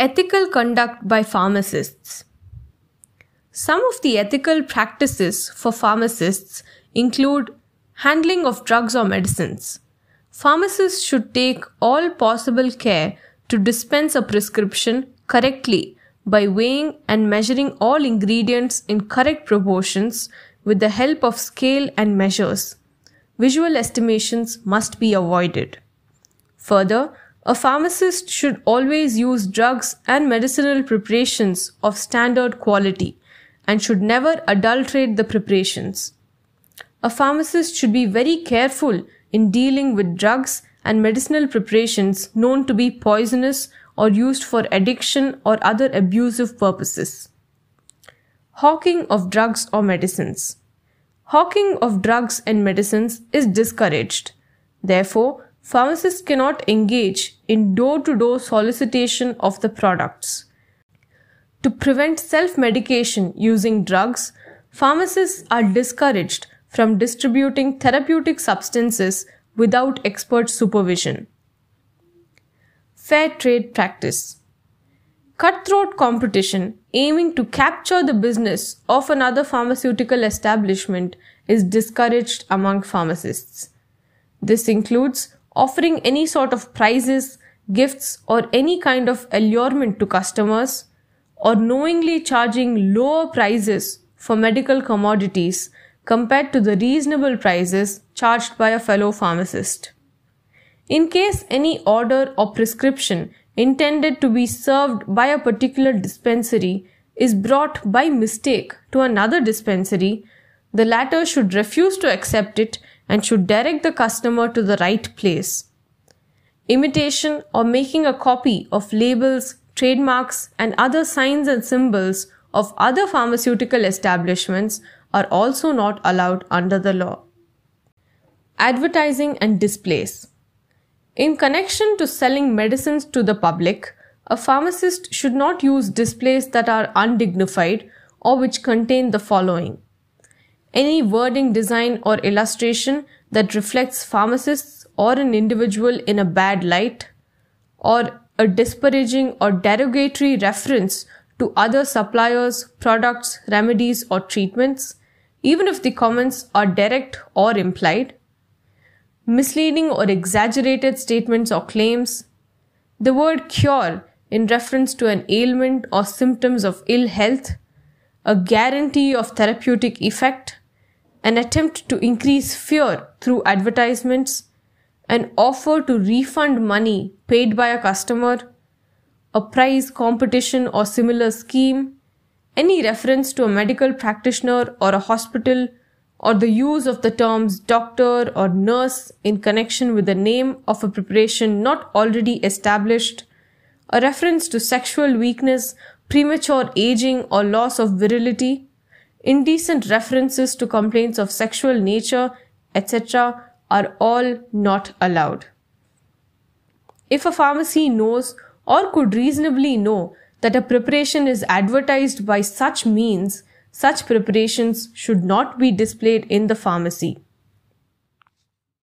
Ethical conduct by pharmacists. Some of the ethical practices for pharmacists include handling of drugs or medicines. Pharmacists should take all possible care to dispense a prescription correctly by weighing and measuring all ingredients in correct proportions with the help of scale and measures. Visual estimations must be avoided. Further, a pharmacist should always use drugs and medicinal preparations of standard quality and should never adulterate the preparations. A pharmacist should be very careful in dealing with drugs and medicinal preparations known to be poisonous or used for addiction or other abusive purposes. Hawking of drugs or medicines. Hawking of drugs and medicines is discouraged. Therefore, pharmacists cannot engage in door to door solicitation of the products. To prevent self medication using drugs, pharmacists are discouraged from distributing therapeutic substances without expert supervision. Fair trade practice. Cutthroat competition aiming to capture the business of another pharmaceutical establishment is discouraged among pharmacists. This includes offering any sort of prizes, gifts, or any kind of allurement to customers, or knowingly charging lower prices for medical commodities compared to the reasonable prices charged by a fellow pharmacist. In case any order or prescription intended to be served by a particular dispensary is brought by mistake to another dispensary, the latter should refuse to accept it and should direct the customer to the right place. Imitation or making a copy of labels, trademarks, and other signs and symbols of other pharmaceutical establishments are also not allowed under the law. Advertising and displays. In connection to selling medicines to the public, a pharmacist should not use displays that are undignified or which contain the following any wording design or illustration that reflects pharmacists or an individual in a bad light, or a disparaging or derogatory reference to other suppliers, products, remedies, or treatments, even if the comments are direct or implied, misleading or exaggerated statements or claims, the word cure in reference to an ailment or symptoms of ill health, a guarantee of therapeutic effect, an attempt to increase fear through advertisements, an offer to refund money paid by a customer, a prize competition or similar scheme, any reference to a medical practitioner or a hospital, or the use of the terms doctor or nurse in connection with the name of a preparation not already established, a reference to sexual weakness, premature aging, or loss of virility, indecent references to complaints of sexual nature, etc., are all not allowed. If a pharmacy knows or could reasonably know that a preparation is advertised by such means, such preparations should not be displayed in the pharmacy.